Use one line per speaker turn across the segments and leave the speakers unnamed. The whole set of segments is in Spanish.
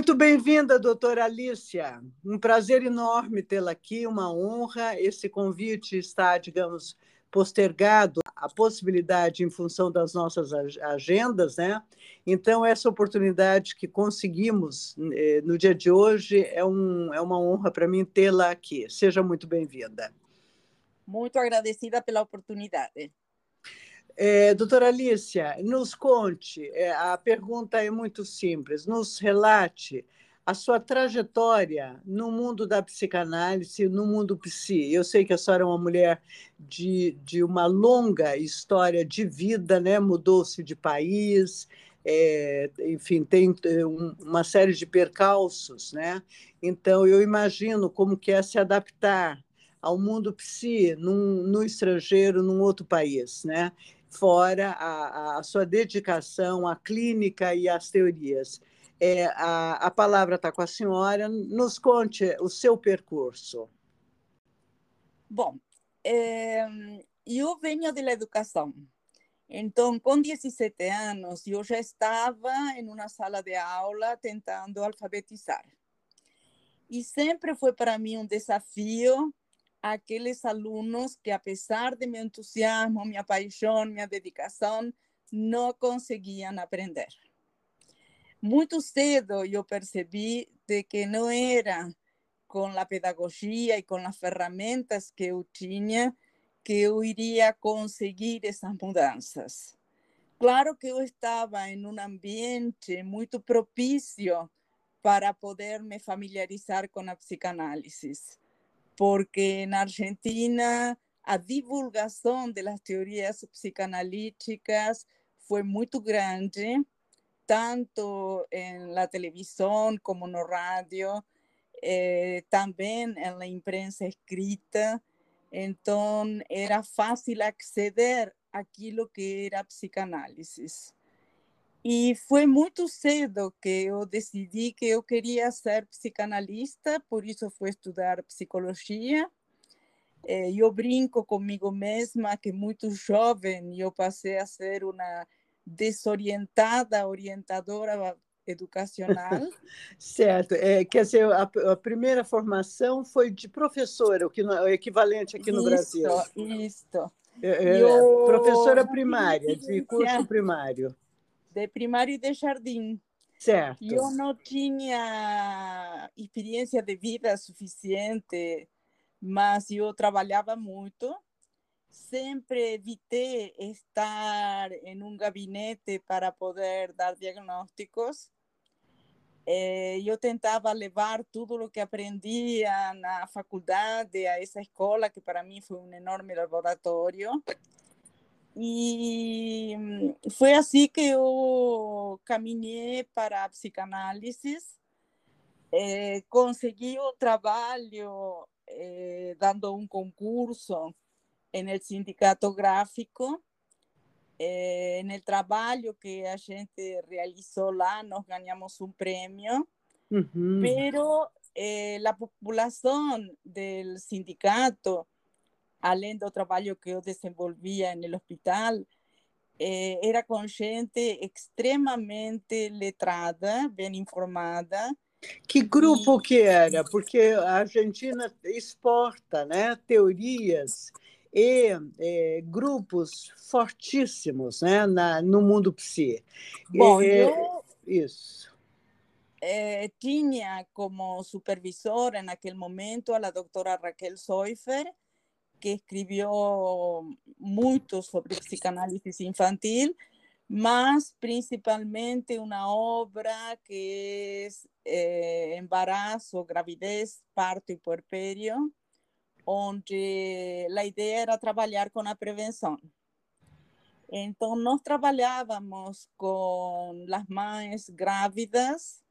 Muito bem-vinda, doutora Alicia. Um prazer enorme tê-la aqui, uma honra. Esse convite está, digamos, postergado a possibilidade em função das nossas agendas, né? Então, essa oportunidade que conseguimos eh, no dia de hoje é, um, é uma honra para mim tê-la aqui. Seja muito bem-vinda.
Muito agradecida pela oportunidade.
É, doutora Alicia, nos conte, é, a pergunta é muito simples, nos relate a sua trajetória no mundo da psicanálise, no mundo psi. Eu sei que a senhora é uma mulher de, de uma longa história de vida, né? mudou-se de país, é, enfim, tem é, um, uma série de percalços. Né? Então, eu imagino como que é se adaptar ao mundo psi num, no estrangeiro, num outro país. Né? Fora a, a sua dedicação à clínica e às teorias. É, a, a palavra está com a senhora. Nos conte o seu percurso.
Bom, é, eu venho da educação. Então, com 17 anos, eu já estava em uma sala de aula tentando alfabetizar. E sempre foi para mim um desafio aqueles alunos que, apesar de meu entusiasmo, minha paixão, minha dedicação, não conseguiam aprender. Muito cedo eu percebi de que não era com a pedagogia e com as ferramentas que eu tinha que eu iria conseguir essas mudanças. Claro que eu estava em um ambiente muito propício para poder me familiarizar com a psicanálise porque en Argentina a divulgación de las teorías psicanalíticas fue muy grande, tanto en la televisión como en la radio, eh, también en la imprensa escrita. Entonces era fácil acceder a aquello que era psicanálisis. E foi muito cedo que eu decidi que eu queria ser psicanalista, por isso fui estudar psicologia. Eh, eu brinco comigo mesma que muito jovem eu passei a ser uma desorientada orientadora educacional.
certo. É, quer dizer, a, a, primeira formação foi de professora, o que é o equivalente aqui no
isso,
Brasil.
Isso,
é, é, professora primária, de curso primário
de primário e de jardim.
Certo.
Eu não tinha experiência de vida suficiente, mas eu trabalhava muito. Sempre evitei estar em um gabinete para poder dar diagnósticos. Eu tentava levar tudo o que aprendia na faculdade a essa escola, que para mim foi um enorme laboratório. E foi assim que eu caminhei para a psicanálise. Eh, consegui o trabalho eh, dando um concurso no sindicato gráfico. Eh, no trabalho que a gente realizou lá, nós ganhamos um prêmio.
Uhum.
Pero a população do sindicato além do trabalho que eu desenvolvia no hospital, eh, era com gente extremamente letrada, bem informada.
Que grupo e... que era? Porque a Argentina exporta né, teorias e é, grupos fortíssimos né, na, no mundo psi.
Bom, é, eu...
Isso.
É, tinha como supervisora naquele momento a doutora Raquel Soifer, que escribió mucho sobre psicanálisis infantil, más principalmente una obra que es eh, Embarazo, Gravidez, Parto y Puerperio, donde la idea era trabajar con la prevención. Entonces, nos trabajábamos con las madres grávidas,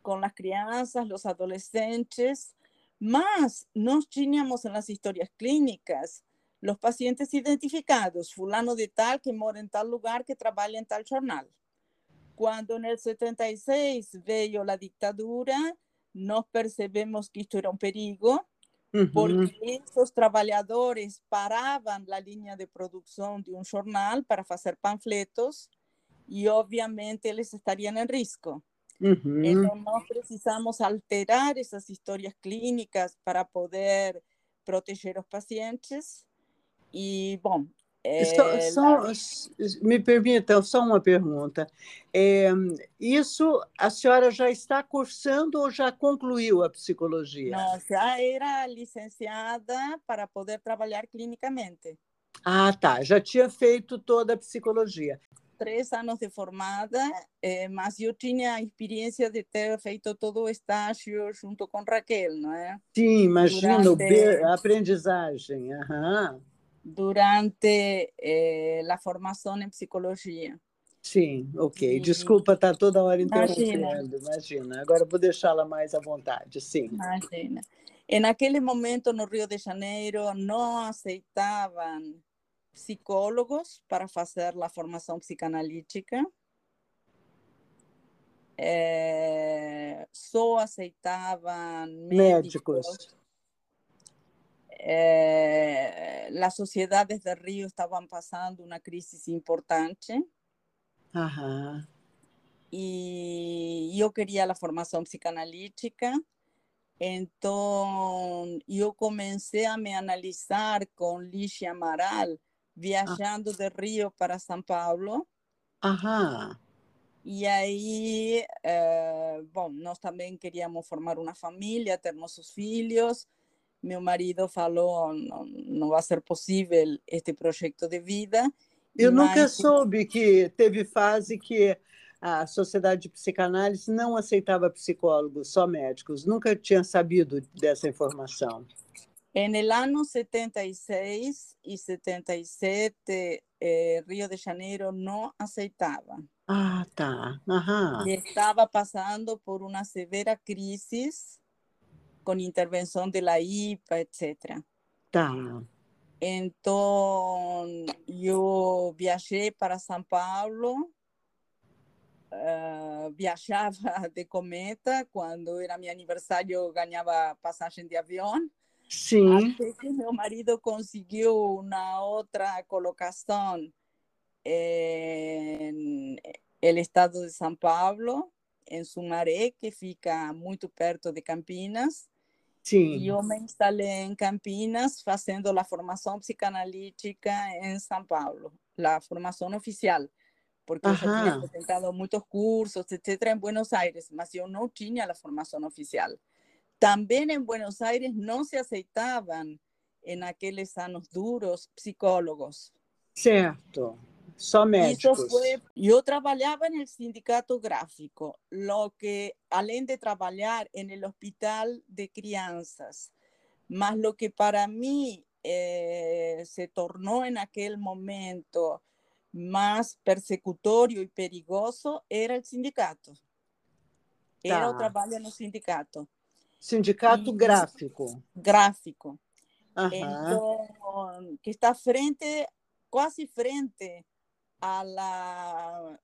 con las crianças, los adolescentes, más nos teníamos en las historias clínicas los pacientes identificados, fulano de tal que mora en tal lugar, que trabaja en tal jornal. Cuando en el 76 veio la dictadura, nos percebemos que esto era un perigo, porque esos trabajadores paraban la línea de producción de un jornal para hacer panfletos y obviamente les estarían en riesgo. Uhum. Então, nós precisamos alterar essas histórias clínicas para poder proteger os pacientes. E, bom,
é, só, só, me permita só uma pergunta. É, isso a senhora já está cursando ou já concluiu a psicologia?
Não, já era licenciada para poder trabalhar clinicamente.
Ah, tá. Já tinha feito toda a psicologia.
Três anos de formada, eh, mas eu tinha a experiência de ter feito todo o estágio junto com Raquel, não é?
Sim, imagino, Durante... a aprendizagem. Aham
durante eh, a formação em psicologia.
Sim, ok. Desculpa estar tá toda hora interrompendo, imagina. imagina. Agora vou deixá-la mais à vontade, sim.
Imagina. E naquele momento no Rio de Janeiro não aceitavam psicólogos para fazer a formação psicanalítica. É, só aceitavam médicos. médicos eh, las sociedades de Río estaban pasando una crisis importante.
Ajá.
Y yo quería la formación psicanalítica. Entonces, yo comencé a me analizar con Licia Amaral, viajando de Río para São Paulo.
Ajá.
E aí, eh, bom, nós também queríamos formar uma família, ter nossos filhos, meu marido falou não, não vai ser possível este projeto de vida.
Eu mas... nunca soube que teve fase que a Sociedade de Psicanálise não aceitava psicólogos, só médicos. Nunca tinha sabido dessa informação.
En el año 76 y 77, eh, Río de Janeiro no aceitaba.
Ah, tá. Ajá.
Y estaba pasando por una severa crisis con intervención de la IPA, etc.
Tá.
Entonces, yo viajé para São Paulo, uh, viajaba de cometa, cuando era mi aniversario ganaba pasaje de avión.
Sí.
Hasta que mi marido consiguió una otra colocación en el estado de São Paulo, en Sumaré, que fica muito perto de Campinas.
Sim.
E eu me instalei em Campinas fazendo a formação psicanalítica em São Paulo, a formação oficial, porque eu já tinha apresentado muitos cursos, etc., em Buenos Aires, mas eu não tinha a formação oficial. Também em Buenos Aires não se aceitavam, em aqueles anos duros, psicólogos.
Certo. Só médicos.
Isso foi, eu trabalhava no sindicato gráfico, lo que além de trabalhar no hospital de crianças, mas lo que para mim eh, se tornou em aquele momento mais persecutório e perigoso era o sindicato. Era o trabalho no sindicato.
Sindicato e, gráfico.
Gráfico. Então, que está frente, quase frente a la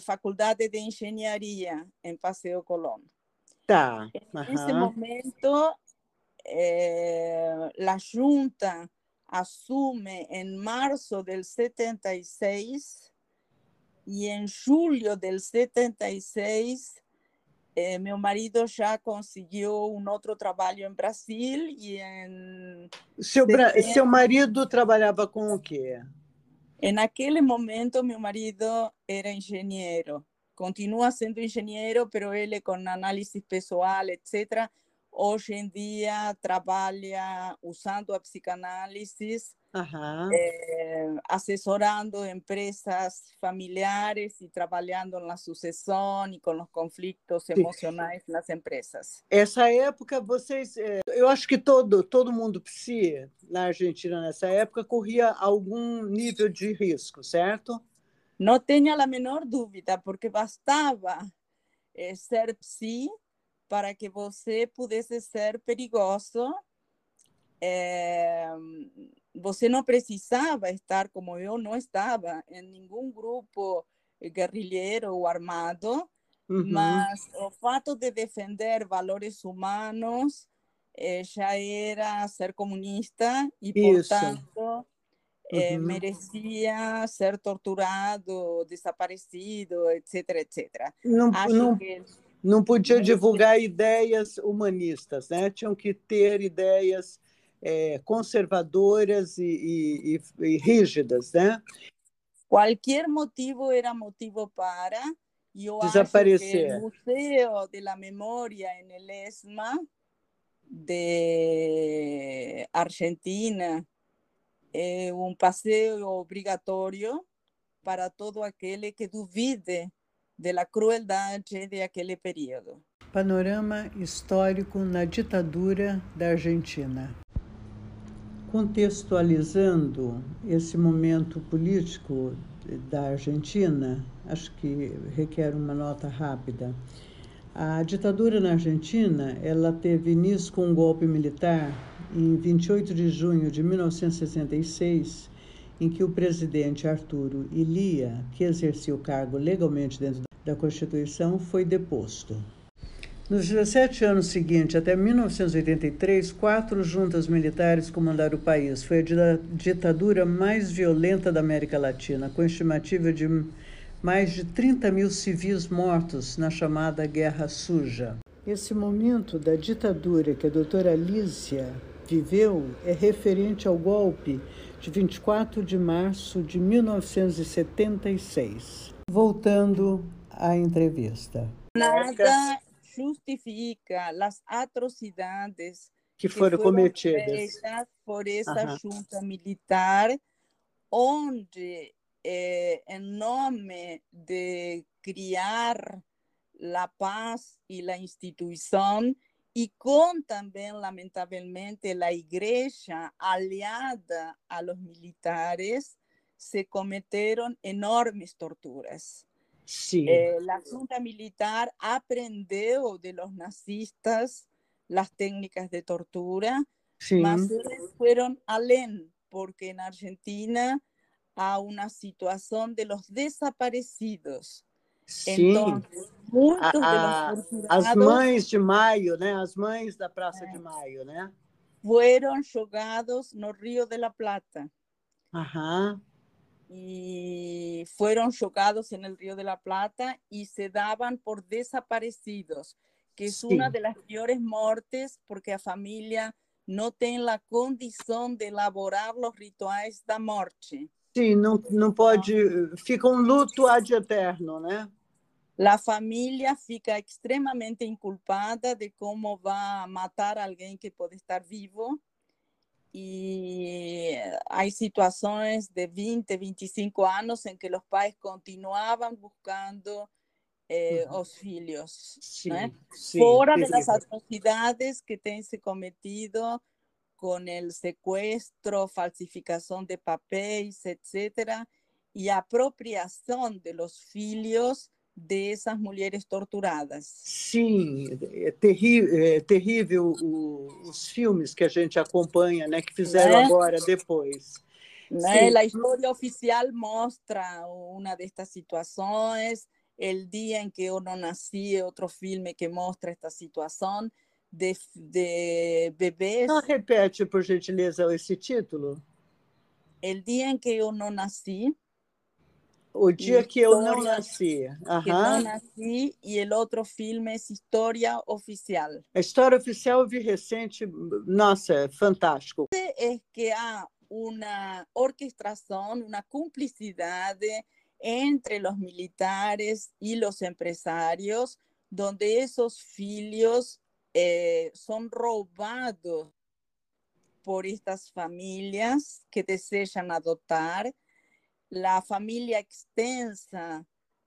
Facultad de Ingeniería en Paseo Colón.
Tá.
En ese momento, eh, la Junta asume en marzo del 76 y en julio del 76 Eh, meu marido já conseguiu um outro trabalho em Brasil e em...
Seu. Seu marido trabalhava com o quê?
em naquele momento, meu marido era engenheiro. Continua sendo engenheiro, mas ele com análise pessoal, etc., Hoy en día trabaja usando a psicanálisis eh, asesorando empresas familiares y trabajando en la sucesión y con los conflictos emocionales en las empresas.
Essa época, vocês, eu acho que todo, todo mundo psi na Argentina nessa época corria algum nível de risco, certo?
Não tenha a menor dúvida, porque bastava eh, ser psi para que você pudesse ser perigoso. Eh, você não precisava estar como eu não estava em nenhum grupo guerrilheiro ou armado, uhum. mas o fato de defender valores humanos eh, já era ser comunista e, portanto, eh, merecia ser torturado, desaparecido, etc, etc.
Não, não, que... não podia divulgar ideias humanistas, né? Tinham que ter ideias é, conservadoras e, e, e, rígidas, né?
Qualquer motivo era motivo para eu
desaparecer.
Acho que o Museu de la Memória em el ESMA de Argentina é um passeio obrigatório para todo aquele que duvide da crueldade daquele período.
Panorama histórico na ditadura da Argentina. Contextualizando esse momento político da Argentina, acho que requer uma nota rápida. A ditadura na Argentina, ela teve início com um golpe militar em 28 de junho de 1966, em que o presidente Arturo Ilia, que exercia o cargo legalmente dentro da Constituição, foi deposto. Nos 17 anos seguintes, até 1983, quatro juntas militares comandaram o país. Foi a ditadura mais violenta da América Latina, com estimativa de mais de 30 mil civis mortos na chamada Guerra Suja. Esse momento da ditadura que a doutora Alicia viveu é referente ao golpe de 24 de março de 1976. Voltando à entrevista.
Nada justifica as atrocidades
que foram, que foram cometidas
por essa junta militar, onde eh, en nombre de criar la paz y la institución y con también lamentablemente la iglesia aliada a los militares, se cometieron enormes torturas.
Sí.
Eh, la Junta Militar aprendió de los nazistas las técnicas de tortura,
sí.
fueron alén, porque en Argentina a una situación de los desaparecidos.
Sim. Entonces, muitos a, de as mães de maio, né? As mães da Praça é, de Maio, né?
Foram jogados no Rio de la Plata.
Ajá.
Y fueron jogados en el Río de la Plata y se daban por desaparecidos, que es sí. una de las peores muertes porque a familia no tiene la condición de elaborar los rituales da morte.
Sim, não, não pode. Fica um luto ad eterno, né?
A família fica extremamente inculpada de como vai matar alguém que pode estar vivo. E há situações de 20, 25 anos em que os pais continuavam buscando eh, os filhos. Né?
sim,
Fora das atrocidades que têm se cometido con el secuestro, falsificación de papeles, etcétera, y apropiação de los filhos de essas mulheres torturadas.
Sim, é, terrível, é terrível o, os filmes que a gente acompanha, né, que fizeram né? agora depois.
Né? A história oficial mostra uma destas situações. El dia em que eu não nasci, outro filme que mostra esta situação de, de bebês.
Não, repete, por gentileza, esse título.
El dia em que eu não nasci.
O dia que eu não nasci.
Uhum. Que não nasci. E o outro filme é História Oficial.
A História Oficial eu vi recente. Nossa, é fantástico.
É que há uma orquestração, uma cumplicidade entre os militares e os empresários, onde esses filhos eh, son robados por estas familias que desean adoptar. La familia extensa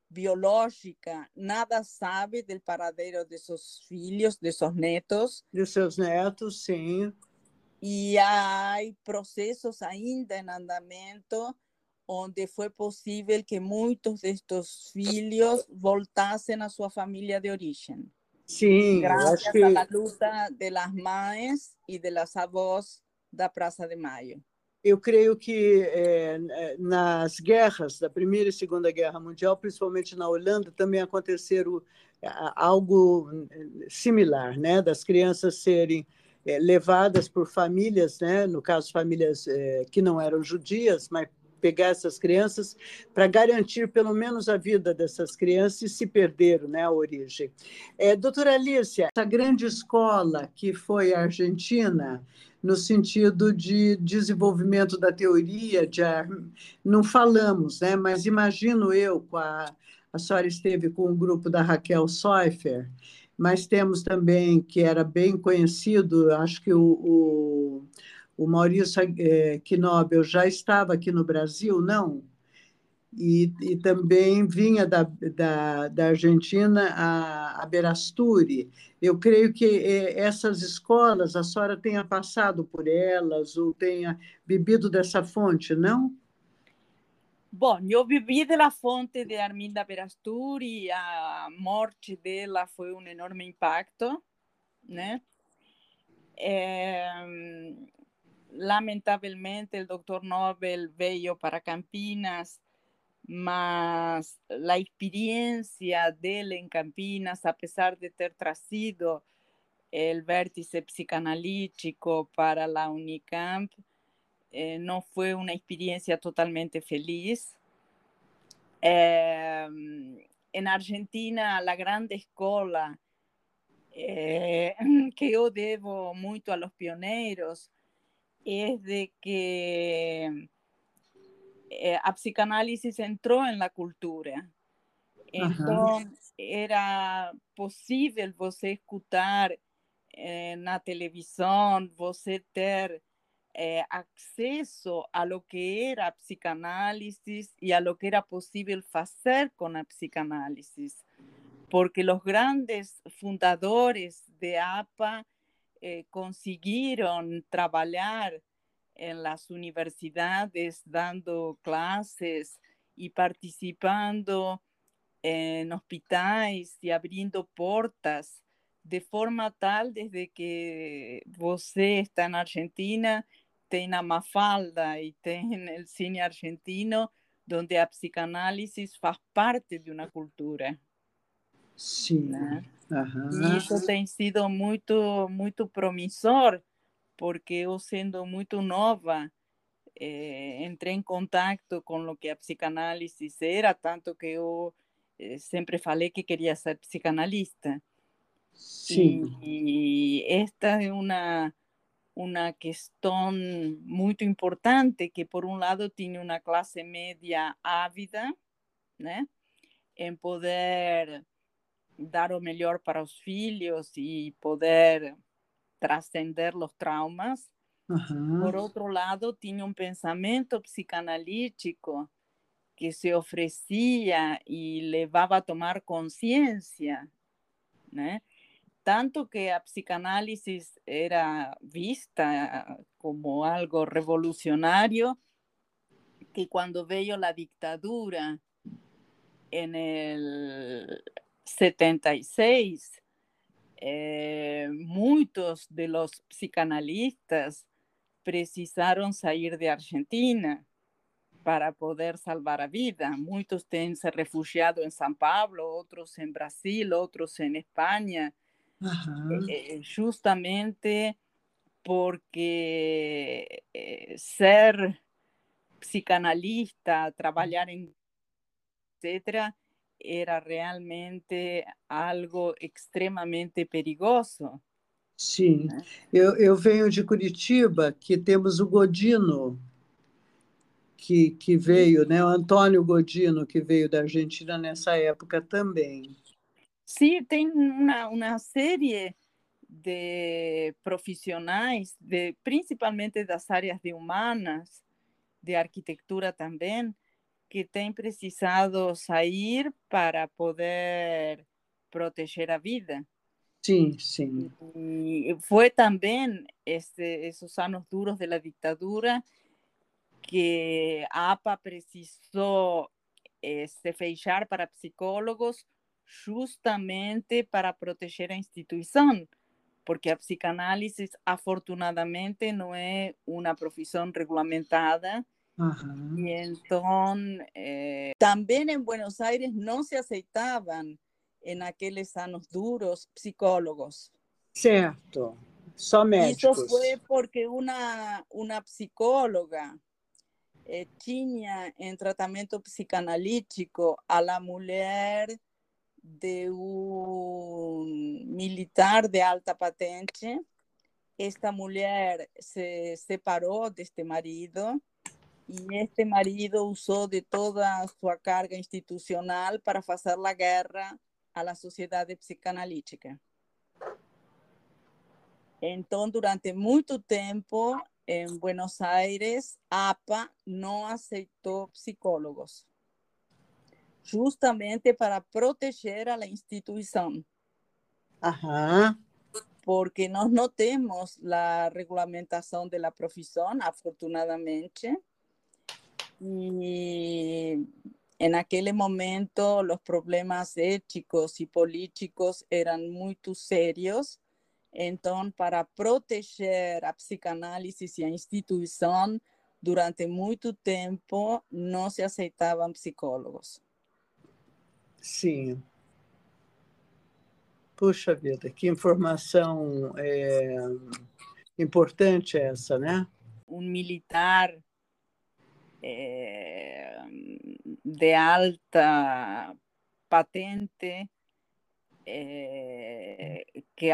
biológica nada sabe del paradero de sus filhos, de sus netos.
De seus netos, sim.
E há processos ainda em andamento onde foi possível que muitos destes filhos voltassem à sua família de origem.
Sim,
graças
que...
à luta das mães e das avós da Praça de Maio.
Eu creio que é, nas guerras da Primeira e Segunda Guerra Mundial, principalmente na Holanda, também aconteceram algo similar, né? Das crianças serem é, levadas por famílias, né, no caso, famílias é, que não eram judias, mas pegar essas crianças para garantir pelo menos a vida dessas crianças e se perderam né, a origem. É, doutora Alicia, essa grande escola que foi a Argentina, no sentido de desenvolvimento da teoria, de, não falamos, né, mas imagino eu, com a, a senhora esteve com o grupo da Raquel Seufer, mas temos também, que era bem conhecido, acho que o, o o Maurício é, Knobel já estava aqui no Brasil, não? E, e também vinha da, da, da Argentina a, a Berasturi. Eu creio que é, essas escolas, a senhora tenha passado por elas ou tenha bebido dessa fonte, não?
Bom, eu bebi da fonte de Arminda Berasturi, a morte dela foi um enorme impacto, né? É, lamentablemente el doctor Nobel veio para Campinas, mas la experiencia de él en Campinas, a pesar de ter trazido el vértice psicanalítico para la Unicamp, eh, no fue una experiencia totalmente feliz. Eh, en Argentina, la grande escuela eh, que yo debo mucho a los pioneros, es de que eh, a psicanálisis entró en la cultura. Entonces, era posible você escutar en la televisión, você ter eh, acceso a lo que era psicanálisis y a lo que era posible hacer con la psicanálisis. Porque los grandes fundadores de APA eh, consiguieron trabajar en las universidades dando clases y participando en hospitales y abriendo puertas de forma tal desde que você está en Argentina, tiene a Mafalda y tiene el cine argentino, donde a psicanálisis faz parte de una cultura.
Sí.
E isso tem sido muito, muito promissor, porque eu, sendo muito nova, eh, entrei em contato com o que a psicanálise era, tanto que eu eh, sempre falei que queria ser psicanalista.
Sim.
E, e esta é uma uma questão muito importante que por um lado tinha uma classe média ávida, né, em poder dar o mejor para los hijos y poder trascender los traumas. Por otro lado, tiene un pensamiento psicanalítico que se ofrecía y le llevaba a tomar conciencia, Tanto que a psicanálisis era vista como algo revolucionario, que cuando veo la dictadura en el 76, eh, muchos de los psicanalistas precisaron salir de Argentina para poder salvar a vida. Muchos han se refugiado en San Pablo, otros en Brasil, otros en España, eh, eh, justamente porque ser psicanalista, trabajar en etcétera, era realmente algo extremamente perigoso.
Sim, né? eu, eu venho de Curitiba, que temos o Godino, que, que veio, né? o Antônio Godino, que veio da Argentina nessa época também.
Sim, tem uma, uma série de profissionais, de, principalmente das áreas de humanas, de arquitetura também, que têm precisado sair para poder proteger a vida.
Sim, sim.
E foi também este, esses anos duros da ditadura que a APA precisou se fechar para psicólogos justamente para proteger a instituição, porque a psicanálise, afortunadamente, não é uma profissão regulamentada, y entonces, eh, también en Buenos Aires no se aceptaban en aquellos años duros psicólogos.
Certo, Só médicos.
Isso foi porque uma, uma psicóloga eh, tinha em tratamento psicanalítico a la mulher de un militar de alta patente. Esta mujer se separó de este marido y este marido usó de toda su carga institucional para hacer la guerra a la sociedad psicanalítica. Entonces, durante mucho tiempo en Buenos Aires, APA no aceptó psicólogos justamente para proteger a la institución.
Ajá.
Porque nós não temos a regulamentação da profissão, afortunadamente. E naquele momento os problemas éticos e políticos eram muito sérios. Então, para proteger a psicanálise e a instituição, durante muito tempo não se aceitavam psicólogos.
Sim. Puxa vida, que informação é, importante essa, né?
Um militar é, de alta patente é, que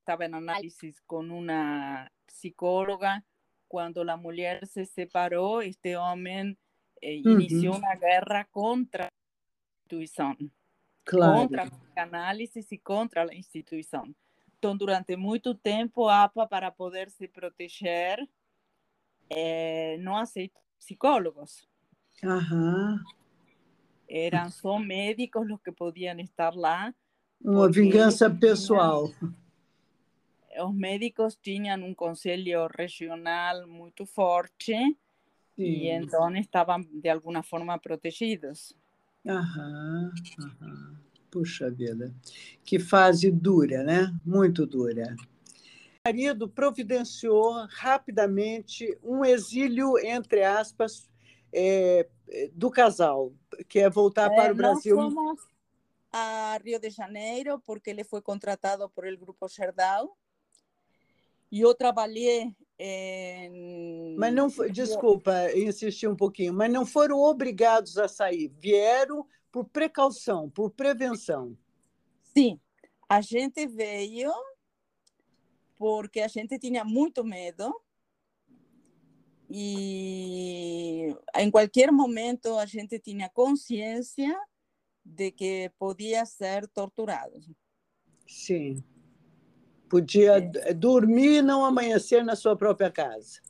estava em análise com uma psicóloga. Quando a mulher se separou, este homem eh, iniciou uma guerra contra instituição. Claro. Contra a análise e contra a instituição. Então, durante muito tempo, a APA, para poder se proteger, eh, não aceita psicólogos.
Uhum.
Eram só médicos os que podiam estar lá.
Uma vingança pessoal.
Tinham, os médicos tinham um conselho regional muito forte Sim. e então estavam, de alguma forma, protegidos.
Aham, aham. Puxa vida, que fase dura, né? Muito dura. O marido providenciou rapidamente um exílio, entre aspas, é, do casal, que é voltar é, para o Brasil.
Nós fomos a Rio de Janeiro, porque ele foi contratado por el Grupo Gerdau. E eu trabalhei
mas não desculpa insistir um pouquinho, mas não foram obrigados a sair, vieram por precaução, por prevenção.
Sim, a gente veio porque a gente tinha muito medo e em qualquer momento a gente tinha consciência de que podia ser torturado.
Sim. Podia é. dormir e não amanhecer na sua própria casa.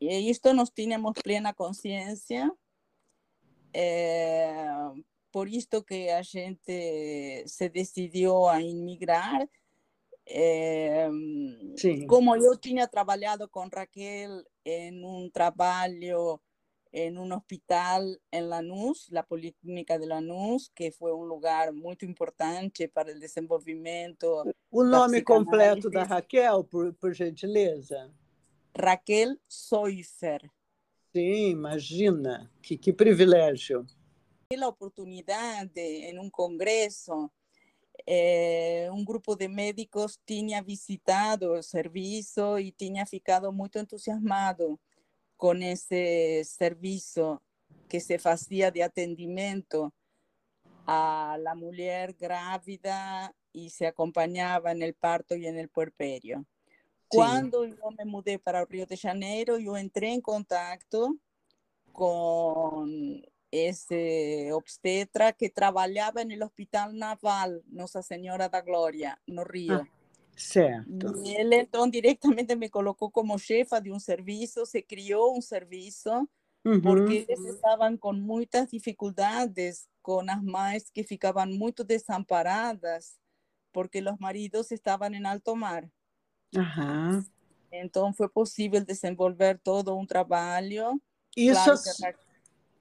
E isto nós tínhamos plena consciência. É, por isto que a gente se decidiu a imigrar. É, como eu tinha trabalhado com Raquel em um trabalho en un hospital en Lanús, la Policlínica de Lanús, que fue un lugar muy importante para el desenvolvimiento.
O nome completo da Raquel, por, por gentileza?
Raquel Soifer.
Sim, imagina, que, que privilégio.
Tive a oportunidade, em um congresso, eh, um grupo de médicos tinha visitado o serviço e tinha ficado muito entusiasmado con ese servicio que se hacía de atendimiento a la mujer grávida y se acompañaba en el parto y en el puerperio. Cuando yo me mudé para Río de Janeiro, yo entré en contacto con ese obstetra que trabajaba en el Hospital Naval Nuestra Señora da Gloria, no Río. Ah.
Certo.
E ele, então, diretamente me colocou como chefa de um serviço, se criou um serviço, uhum. porque eles estavam com muitas dificuldades com as mães que ficavam muito desamparadas, porque os maridos estavam em alto mar.
Uhum.
Então, foi possível desenvolver todo um trabalho.
Isso, claro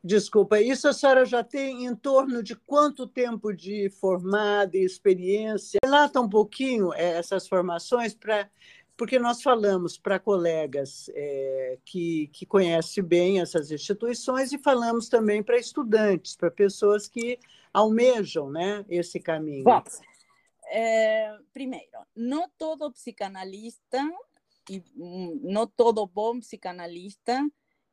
Desculpa, isso a senhora já tem em torno de quanto tempo de formada e experiência? Relata um pouquinho é, essas formações para porque nós falamos para colegas é, que, que conhecem bem essas instituições e falamos também para estudantes, para pessoas que almejam né, esse caminho.
Bom, eh, primero, no todo psicanalista y mm, no todo buen psicanalista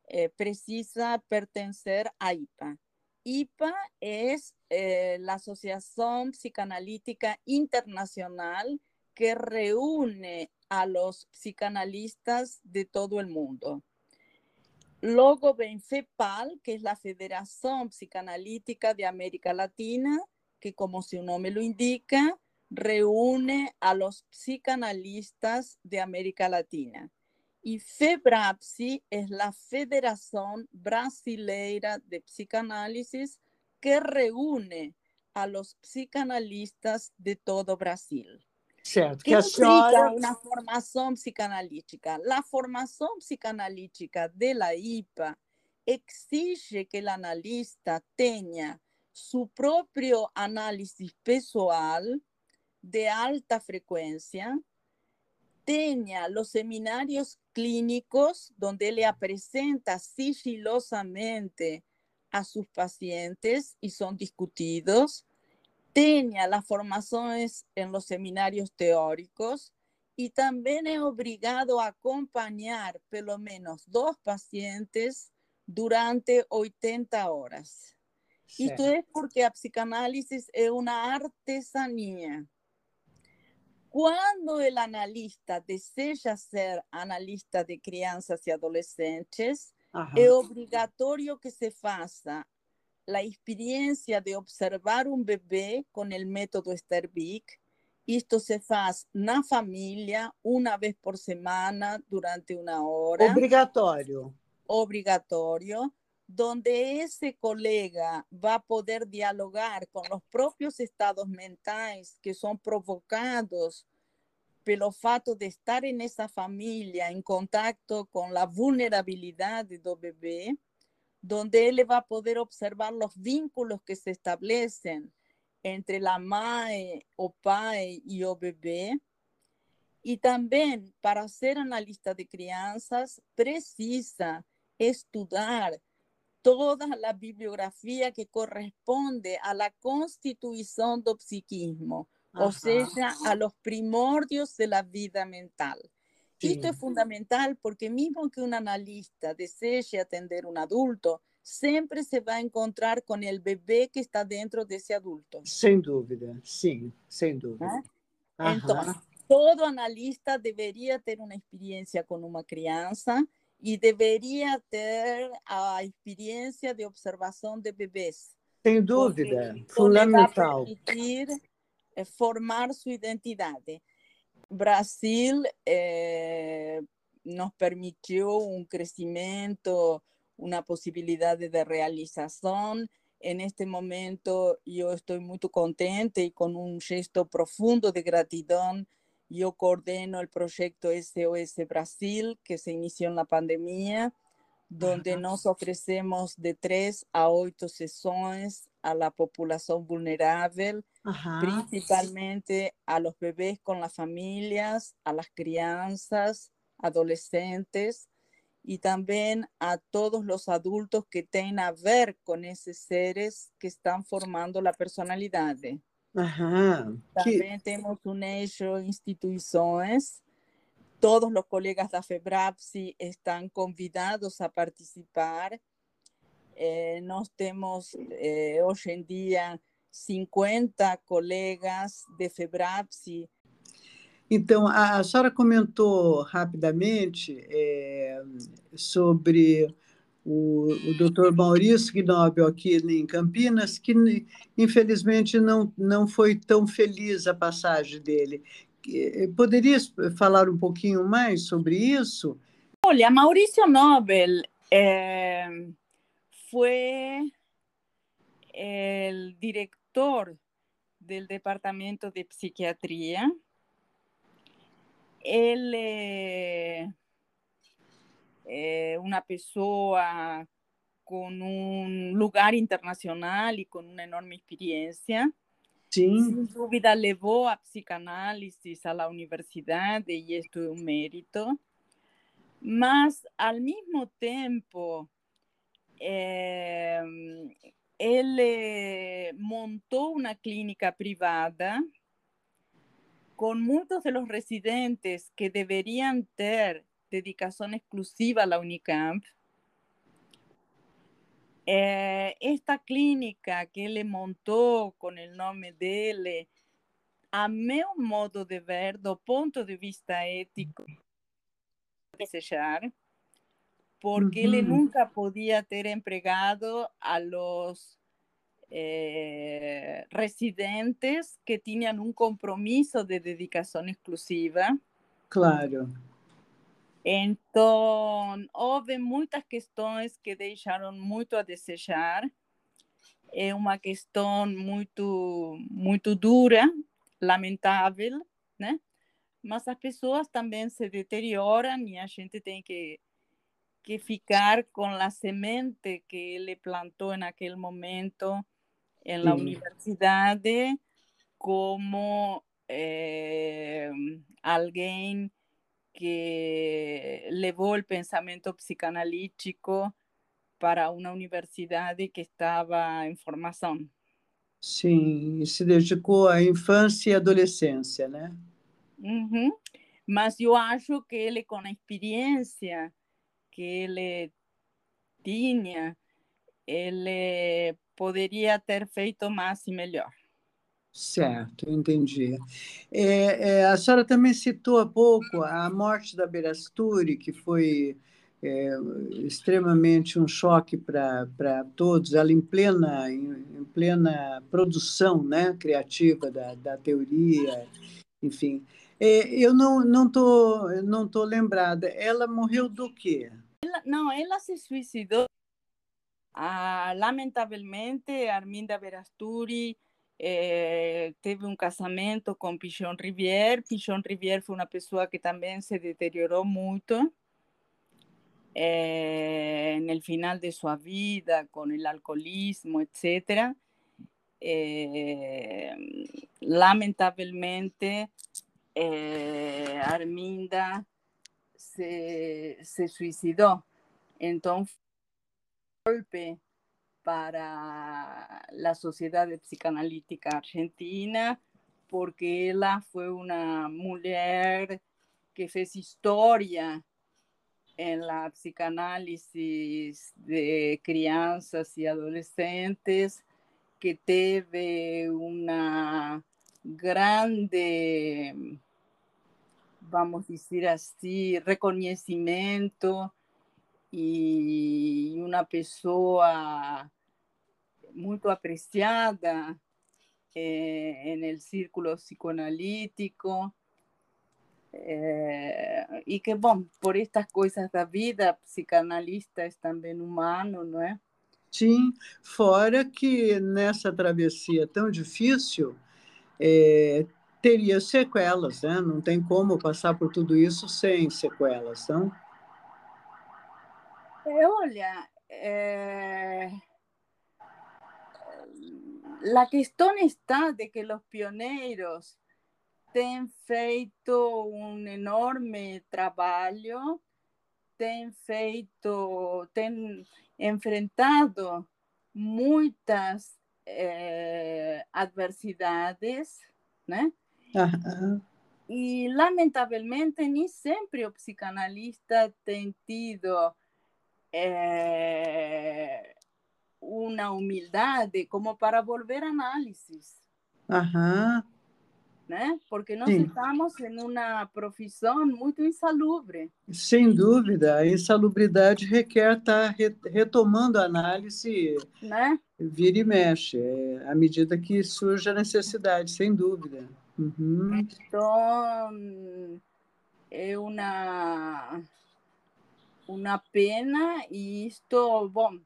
eh, precisa pertenecer a IPA. IPA es eh, la Asociación Psicanalítica Internacional que reúne a los psicanalistas de todo el mundo. Luego ven FEPAL, que es la Federación Psicanalítica de América Latina, que como su nombre lo indica, reúne a los psicanalistas de América Latina. Y FEBRAPSI es la Federación Brasileira de Psicanálisis que reúne a los psicanalistas de todo Brasil.
Certo.
Que, que senhora... uma formação psicanalítica. A formação psicanalítica de la IPA exige que o analista tenha seu próprio análise pessoal de alta frecuencia, tenha os seminários clínicos onde ele apresenta sigilosamente a sus pacientes y son discutidos, tenga las formaciones en los seminarios teóricos y también es obligado a acompañar pelo menos dos pacientes durante 80 horas. Esto es porque la psicanálisis es una artesanía. Cuando el analista desea ser analista de crianças y adolescentes, es obligatorio que se faça la experiencia de observar un bebé con el método Sterbic. Esto se hace na familia una vez por semana durante una hora.
Obligatorio.
Obligatorio, donde ese colega va a poder dialogar con los propios estados mentales que son provocados pelo fato de estar en esa familia en contacto con la vulnerabilidad del bebé donde él va a poder observar los vínculos que se establecen entre la madre o padre y o bebé. Y también para ser analista de crianzas precisa estudiar toda la bibliografía que corresponde a la constitución del psiquismo, o sea, a los primordios de la vida mental. Esto es fundamental porque mismo que un analista desee atender a un adulto, siempre se va a encontrar con el bebé que está dentro de ese adulto.
Sin duda, sí, sin duda.
Entonces, todo analista debería tener una experiencia con una crianza y debería tener la experiencia de observación de bebés.
Sin duda, fundamental.
permitir eh, formar su identidad. Brasil eh, nos permitió un crecimiento, una posibilidad de realización. En este momento yo estoy muy contenta y con un gesto profundo de gratitud. Yo coordeno el proyecto SOS Brasil que se inició en la pandemia, donde nos ofrecemos de tres a ocho sesiones a la población vulnerable principalmente a los bebés con las familias, a las crianzas, adolescentes y también a todos los adultos que tengan a ver con esos seres que están formando la personalidad. También tenemos un hecho instituciones. Todos los colegas de FEBRAPSI están convidados a participar. Eh, nos tenemos eh, hoy en día 50 colegas de FEBRAPSI.
Então, a, a senhora comentou rapidamente é, sobre o, o doutor Maurício Gnobel aqui em Campinas, que infelizmente não, não foi tão feliz a passagem dele. Poderia falar um pouquinho mais sobre isso?
Olha, Maurício Nobel é, foi o diretor del Departamento de Psiquiatría. Él es eh, una persona con un lugar internacional y con una enorme experiencia.
Sin
duda, llevó a psicanálisis a la universidad y esto es un mérito. Mas, al mismo tiempo, eh, él eh, montó una clínica privada con muchos de los residentes que deberían tener dedicación exclusiva a la Unicamp, eh, esta clínica que él montó con el nombre de él, a mi modo de ver, do punto de vista ético, desejar, porque él nunca podía tener empregado a los eh, residentes que tenían un compromiso de dedicación exclusiva.
Claro.
Então, houve muitas questões que deixaram muito a desejar. É uma questão muito, muito dura, lamentável, né? Mas as pessoas também se deterioram e a gente tem que, que ficar com a semente que ele plantou naquele momento na uhum. universidade como eh, alguém que llevó el pensamiento psicanalítico para una universidad que estaba en formación.
Sí, se dedicó a infancia y adolescencia, ¿no?
Mas yo acho que él con la experiencia que él tenía, él podría ter feito más y mejor.
Certo, entendi. É, é, a senhora também citou há pouco a morte da Berasturi, que foi é, extremamente um choque para todos, ela em plena, em, em, plena produção né, criativa da, da teoria, enfim. É, eu não estou não tô, não tô lembrada. Ela morreu do quê?
Ela, não, ela se suicidou. Ah, lamentavelmente, Arminda Berasturi eh, teve un casamiento con Pichon Rivière. Pichon Rivière fue una persona que también se deterioró mucho eh, el final de su vida, con el alcoholismo, etc. Eh, lamentablemente, Arminda se, se suicidó. Entonces, golpe para la Sociedad de Psicanalítica Argentina, porque ella fue una mujer que fez historia en la psicanálisis de crianzas y adolescentes, que tuvo una grande, vamos a decir así, reconocimiento y una persona muy apreciada eh, el círculo psicoanalítico. Eh, y que, bueno, por estas cosas da vida, psicanalista es também humano, não é?
Sim, fora que nessa travessia tão difícil, é, teria sequelas, né? Não tem como passar por tudo isso sem sequelas, não?
É, olha, é, la cuestión está de que los pioneros han feito un enorme trabajo, han feito, han enfrentado muchas eh, adversidades, ¿no? Y lamentablemente ni siempre el psicanalista ha tenido eh, una humildad como para volver a análisis.
Ajá.
Né? Porque nós Sim. estamos em uma profissão muito insalubre.
Sem dúvida, a insalubridade requer estar tá retomando a análise
né?
vira e mexe, é, à medida que surge a necessidade, sem dúvida. Uhum.
Então, é uma, uma pena e isto, bom,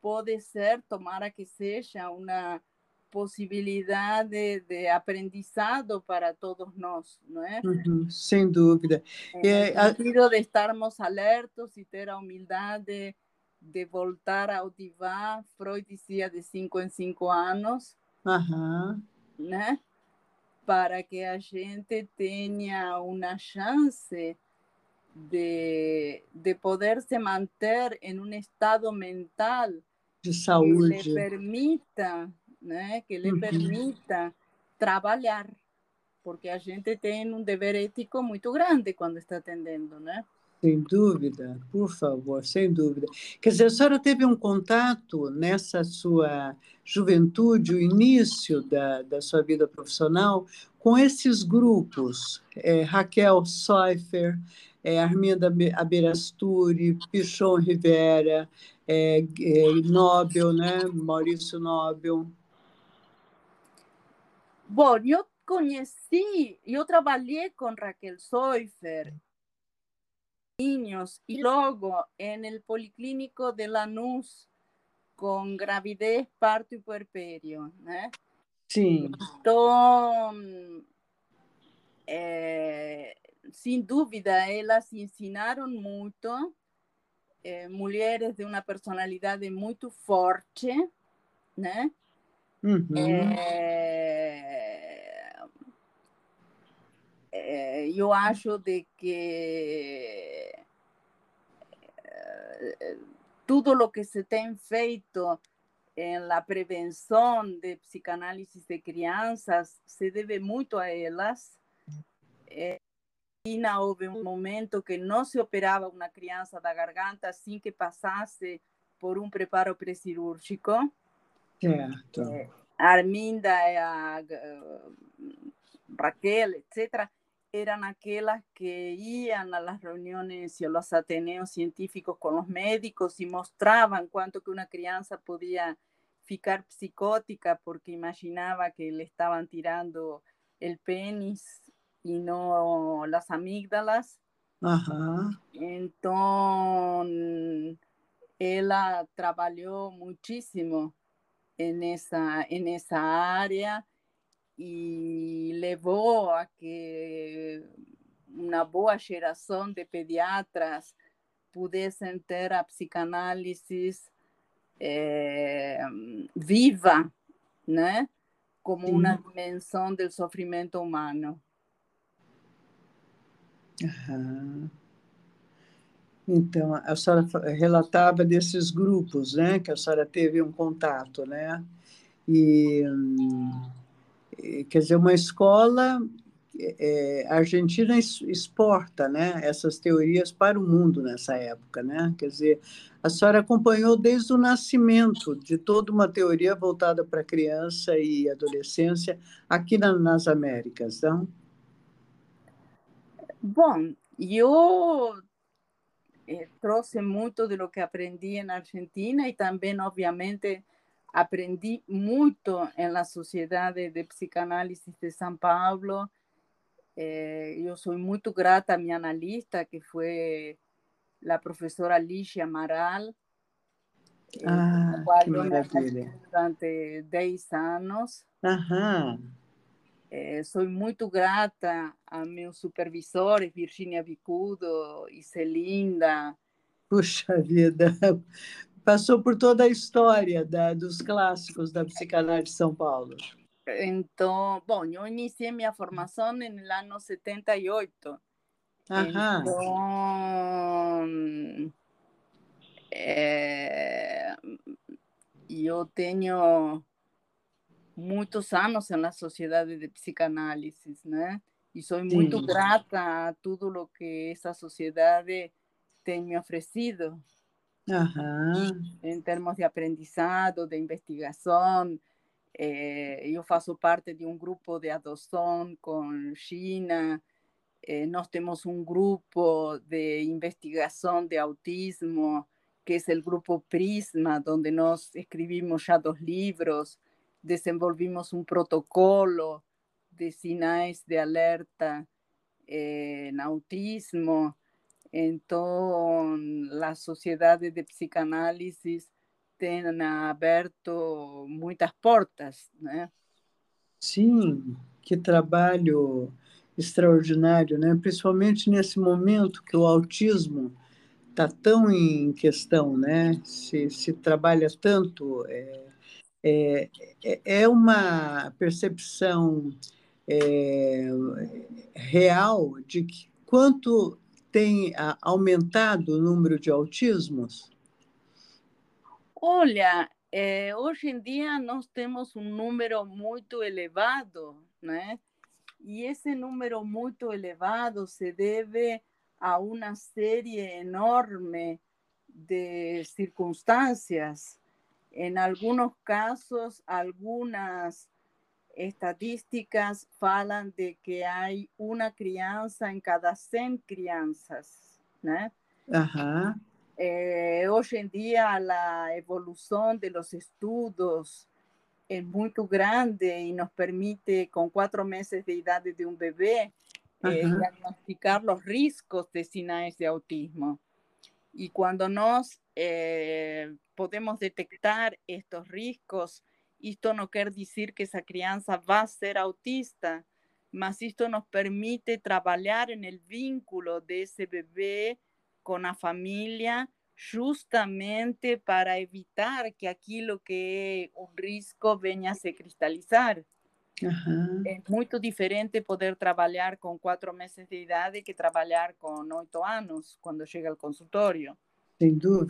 puede ser, tomara que sea una posibilidad de, de aprendizado para todos nosotros, ¿no es?
sin duda.
En el sentido de estarmos alertos y tener la humildad de, de voltar a autivar, Freud decía de cinco en cinco años,
¿no?
para que la gente tenga una chance de, de poderse mantener en un estado mental
de saúde.
Que lhe permita, né, que lhe uhum. permita trabalhar. porque a gente tem um dever ético muito grande quando está atendendo, né?
Sem dúvida, por favor, sem dúvida. Quer dizer, a senhora teve um contato nessa sua juventude, o início da, da sua vida profissional, com esses grupos, é, Raquel Seufer, é, Arminda Aberasturi, Pichon Rivera, é, é, Nobel, né? Maurício Nobel.
Bom, eu conheci, eu trabalhei com Raquel Seufer niños y luego en el Policlínico de Lanús con gravidez, parto y puerperio. ¿eh?
Sí.
Entonces, eh, sin duda, ellas ensinaron mucho. Eh, mujeres de una personalidad muy fuerte, ¿no? yo acho de que eh, todo lo que se tem feito en la prevención de psicanálisis de crianças se debe mucho a elas. Eh, houve um momento que não se operava uma criança da garganta sem que passasse por um preparo pré-cirúrgico.
Certo.
Eh, Arminda, a, Raquel, etc., eran aquellas que iban a las reuniones y a los ateneos científicos con los médicos y mostraban cuánto que una crianza podía ficar psicótica porque imaginaba que le estaban tirando el penis y no las amígdalas. Entonces, ella trabajó muchísimo en esa, en esa área y llevó a que una boa geração de pediatras pudessem ter a psicanálise eh, viva, né? como Sim. uma dimensão do sofrimento humano.
Então, a senhora relatava desses grupos, né, que a senhora teve um contato, né? E quer dizer, uma escola é, a Argentina exporta né, essas teorias para o mundo nessa época. Né? Quer dizer, a senhora acompanhou desde o nascimento de toda uma teoria voltada para criança e adolescência aqui na, nas Américas, não?
Bom, eu eh, trouxe muito do que aprendi na Argentina e também, obviamente, aprendí mucho en la Sociedad de, Psicanálisis de San Pablo. Eh, yo soy muy grata a mi analista, que fue la profesora Alicia Amaral,
eh, ah,
durante 10 años. Eh, soy muy grata a mis supervisores, Virginia Vicudo y Celinda.
Puxa vida, passou por toda a história da, dos clássicos da psicanálise de São Paulo.
Então, bom, eu iniciei minha formação no ano 78. Aham. Então, é, eu tenho muitos anos na sociedade de psicanálise, né? E sou muito Sim. grata a tudo o que essa sociedade tem me oferecido.
En
términos de aprendizado, de investigación. Eh, yo faço parte de un grupo de adopción con China. Eh, nos tenemos un grupo de investigación de autismo, que es el grupo Prisma, donde nos escribimos ya dos libros, desenvolvimos un protocolo de sinais de alerta eh, en autismo. Entonces, las sociedades de psicanálisis tienen abierto muchas puertas, né?
Sim, que trabalho extraordinário, né? Principalmente nesse momento que o autismo está tão em questão, né? Se, se trabalha tanto, é, é, é uma percepção é, real de que quanto tem aumentado o número de autismos?
Olha, é, hoje em dia nós temos um número muito elevado, né? Y ese número muy elevado se debe a una serie enorme de circunstancias. En algunos casos, algunas estadísticas falan de que hay una crianza en cada 100 crianzas. ¿no?
Ajá.
Eh, hoy en día la evolución de los estudios es muy grande y nos permite con cuatro meses de edad de un bebé eh, diagnosticar los riesgos de sinais de autismo. Y cuando nos eh, podemos detectar estos riesgos, esto no quiere decir que esa crianza va a ser autista, mas esto nos permite trabajar en el vínculo de ese bebé con la familia justamente para evitar que aquí lo que es un riesgo venga a se cristalizar. Es muy diferente poder trabajar con cuatro meses de edad que trabajar con ocho años cuando llega al consultorio.
Sin duda.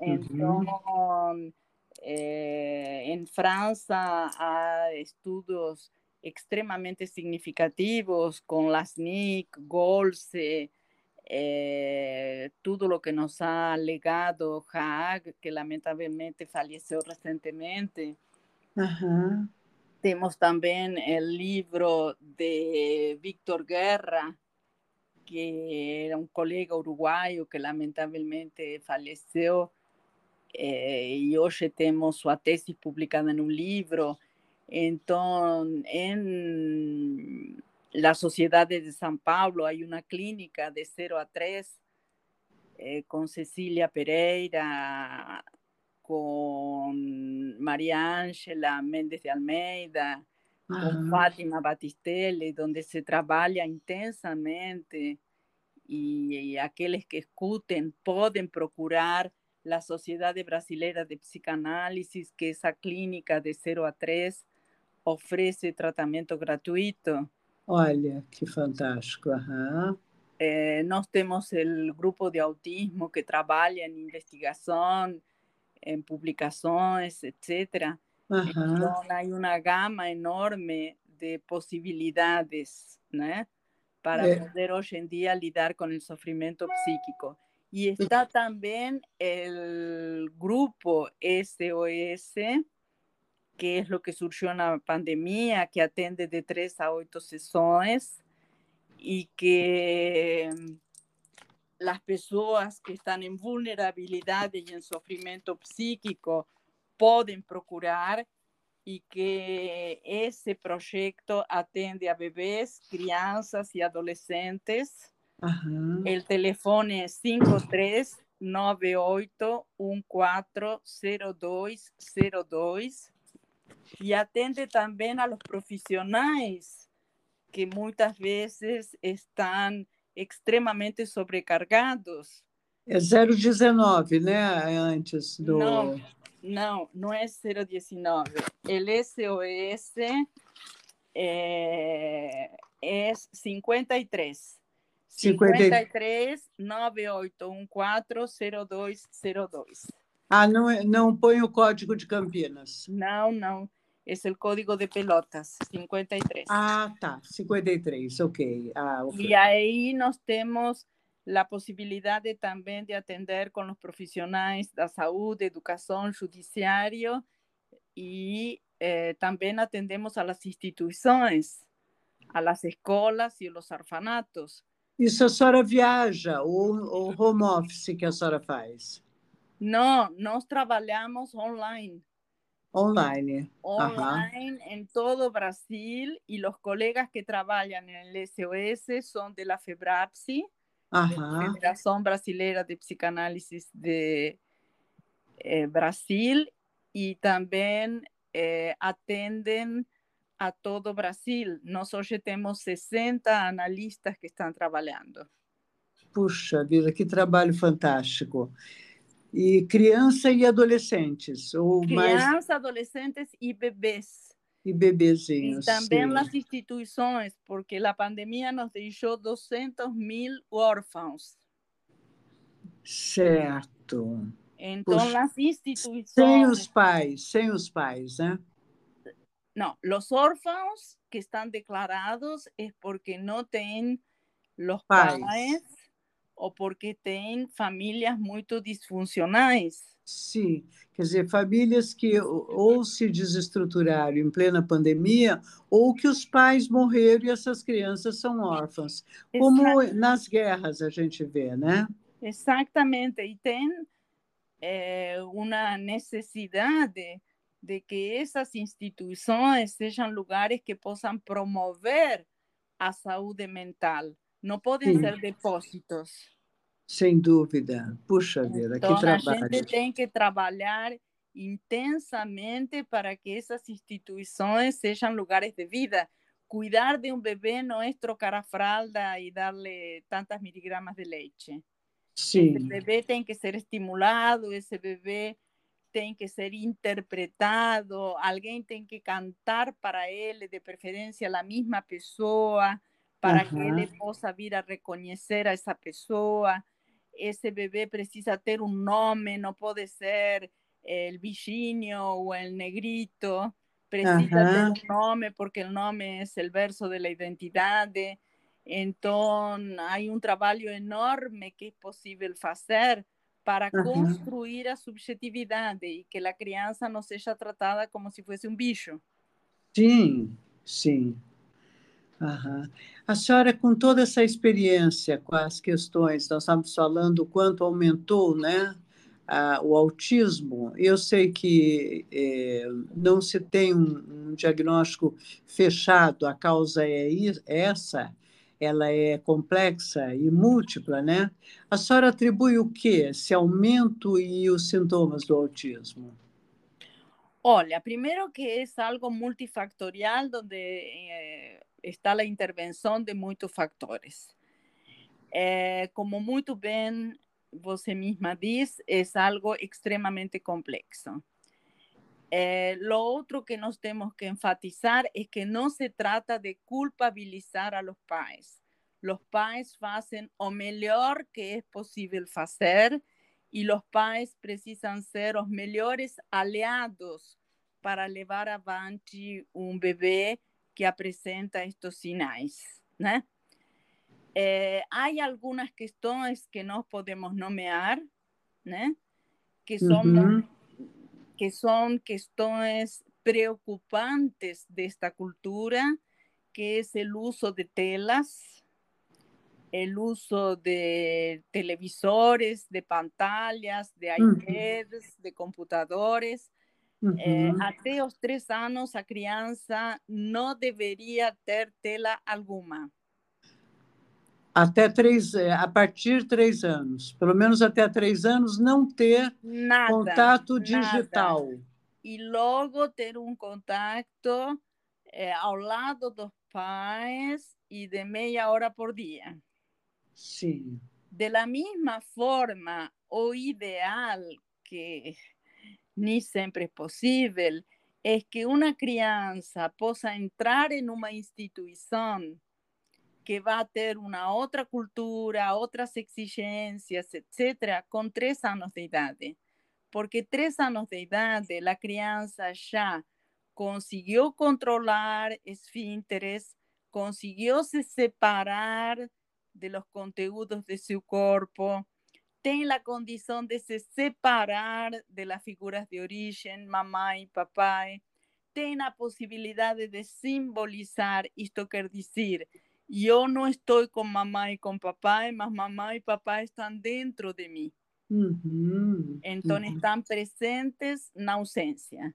Entonces, eh, en Francia hay estudios extremadamente significativos con las NIC, GOLSE, eh, todo lo que nos ha legado Haag, que lamentablemente falleció recientemente. Tenemos también el libro de Víctor Guerra, que era un colega uruguayo que lamentablemente falleció. Eh, y hoy tenemos su tesis publicada en un libro. Entonces, en la Sociedad de San Pablo hay una clínica de 0 a 3 eh, con Cecilia Pereira, con María Ángela Méndez de Almeida, con Fátima Batistelli, donde se trabaja intensamente y, aquellos que escuten pueden procurar la Sociedad Brasileira de Psicanálisis, que esa clínica de 0 a 3 ofrece tratamiento gratuito
Olha, que fantástico. Uhum.
Nós temos o grupo de autismo que trabalha em investigação, em publicações, etc. Então, há uma gama enorme de possibilidades, né? Para é. poder hoje em dia lidar com o sofrimento psíquico. E está também o grupo SOS, que es lo que surgió en la pandemia, que atiende de tres a ocho sesiones y que mm, las personas que están en vulnerabilidad y en sufrimiento psíquico pueden procurar y que ese proyecto atiende a bebés, crianzas y adolescentes. El teléfono es 5398 140202 y atende también a los profesionales que muchas veces están extremamente sobrecargados.
Es 019, ¿no? Antes do...
no, no es 019. El SOS eh, es 53. 53 9814 0202.
Ah, não, não põe o código de Campinas.
Não, não. Esse é o código de Pelotas, 53.
Ah, tá, 53, ok. Ah,
okay. E aí nós temos a possibilidade também de atender com os profissionais da saúde, educação, judiciário e eh, também atendemos a las instituições, a las escolas e os orfanatos.
Isso a senhora viaja ou, ou home office que a senhora faz?
No, nos trabajamos online.
Online.
Online en todo Brasil y los colegas que trabajan en el SOS son de la FEBRAPSI, la Federación Brasilera de Psicanálisis de eh, Brasil, y también eh, atenden a todo Brasil. Nosotros tenemos 60 analistas que están trabajando.
Puxa vida, que trabalho fantástico. E criança e adolescentes? Ou
criança,
mais...
adolescentes e bebês.
E bebezinhos.
E também sim. nas instituições, porque a pandemia nos deixou 200 mil órfãos.
Certo.
Então, os... nas instituições.
Sem os pais, sem os pais, né?
no, los órfanos que están declarados es porque no tienen los padres o porque tienen familias muy disfuncionales.
Sim, quer dizer, famílias que ou se desestruturaram em plena pandemia, ou que os pais morreram e essas crianças são órfãs, como nas guerras a gente vê, né?
Exatamente, e tem é, uma necessidade de que essas instituições sejam lugares que possam promover a saúde mental, não podem Sim. ser depósitos.
Sem dúvida. Puxa vida, então, que trabalho.
A gente tem que trabalhar intensamente para que essas instituições sejam lugares de vida. Cuidar de um bebê não é trocar a fralda e dar-lhe tantas miligramas de leite.
Sim.
Esse bebê tem que ser estimulado, esse bebê tem que ser interpretado, alguém tem que cantar para ele, de preferência a mesma pessoa, para que ele possa vir a reconhecer a essa pessoa ese bebé precisa tener un nombre, no puede ser el bichinho o el negrito, precisa tener un nombre porque el nombre es el verso de la identidad. Entonces, hay un trabajo enorme que es posible hacer para construir a subjetividad y que la crianza no sea tratada como si fuese un bicho.
Sí, sí. A senhora, com toda essa experiência com as questões, nós estamos falando o quanto aumentou né, a, o autismo. Eu sei que é, não se tem um, um, diagnóstico fechado, a causa é essa, ela é complexa e múltipla, né? A senhora atribui o que? Esse aumento e os sintomas do autismo?
Olha, primeiro que é algo multifactorial, onde eh, está la intervención de muchos factores. Eh, como muy bien você misma dice, es algo extremadamente complejo. Eh, lo otro que nos tenemos que enfatizar es que no se trata de culpabilizar a los pais. Los pais hacen o mejor que es posible hacer y los pais precisan ser los mejores aliados para llevar adelante un bebé que apresenta estos sinais, né? Eh, hay algunas cuestiones que no podemos nomear, né? Que son, que son cuestiones preocupantes de esta cultura, que es el uso de telas, el uso de televisores, de pantallas, de iPads, de computadores, eh, até os três anos, a criança não deveria ter tela alguma.
Até três, eh, a partir de três anos, pelo menos até três anos, não ter nada, contato digital. Nada.
E logo ter um contato é, ao lado dos pais e de meia hora por dia.
Sim.
De la mesma forma, o ideal que ni siempre es posible, es que una crianza pueda entrar en una institución que va a tener una otra cultura, otras exigencias, etcétera, con tres años de edad. Porque tres años de edad la crianza ya consiguió controlar esfínteres, consiguió se separar de los contenidos de su cuerpo, tiene la condición de se separar de las figuras de origen, mamá y papá, tiene la posibilidad de simbolizar, esto quiere decir, yo no estoy con mamá y con papá, más mamá y papá están dentro de mí. Entonces están presentes en ausencia.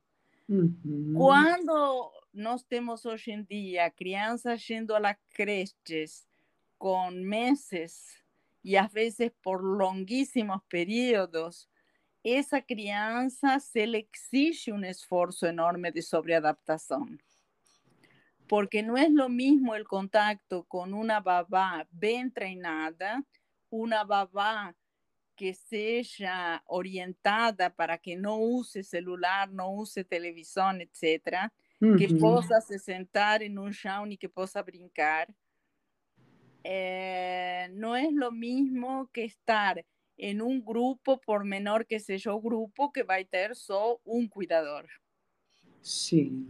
Cuando nos tenemos hoy en día crianzas yendo a las creches con meses y a veces por longuísimos periodos, esa crianza se le exige un esfuerzo enorme de sobreadaptación. Porque no es lo mismo el contacto con una babá bien entrenada, una babá que sea orientada para que no use celular, no use televisión, etcétera, que pueda se sentar en un chão y que pueda brincar, eh, no es lo mismo que estar en un grupo, por menor que sea yo grupo, que va a tener solo un cuidador.
Sí.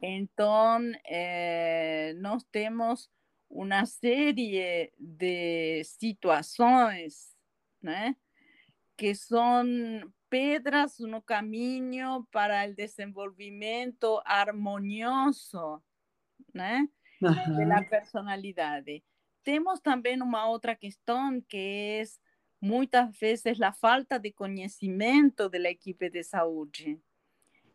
Então, eh, nós temos uma série de né, que são pedras no caminho para o desenvolvimento harmonioso uhum. da personalidade. Temos também uma outra questão que é muitas vezes a falta de conhecimento da equipe de saúde.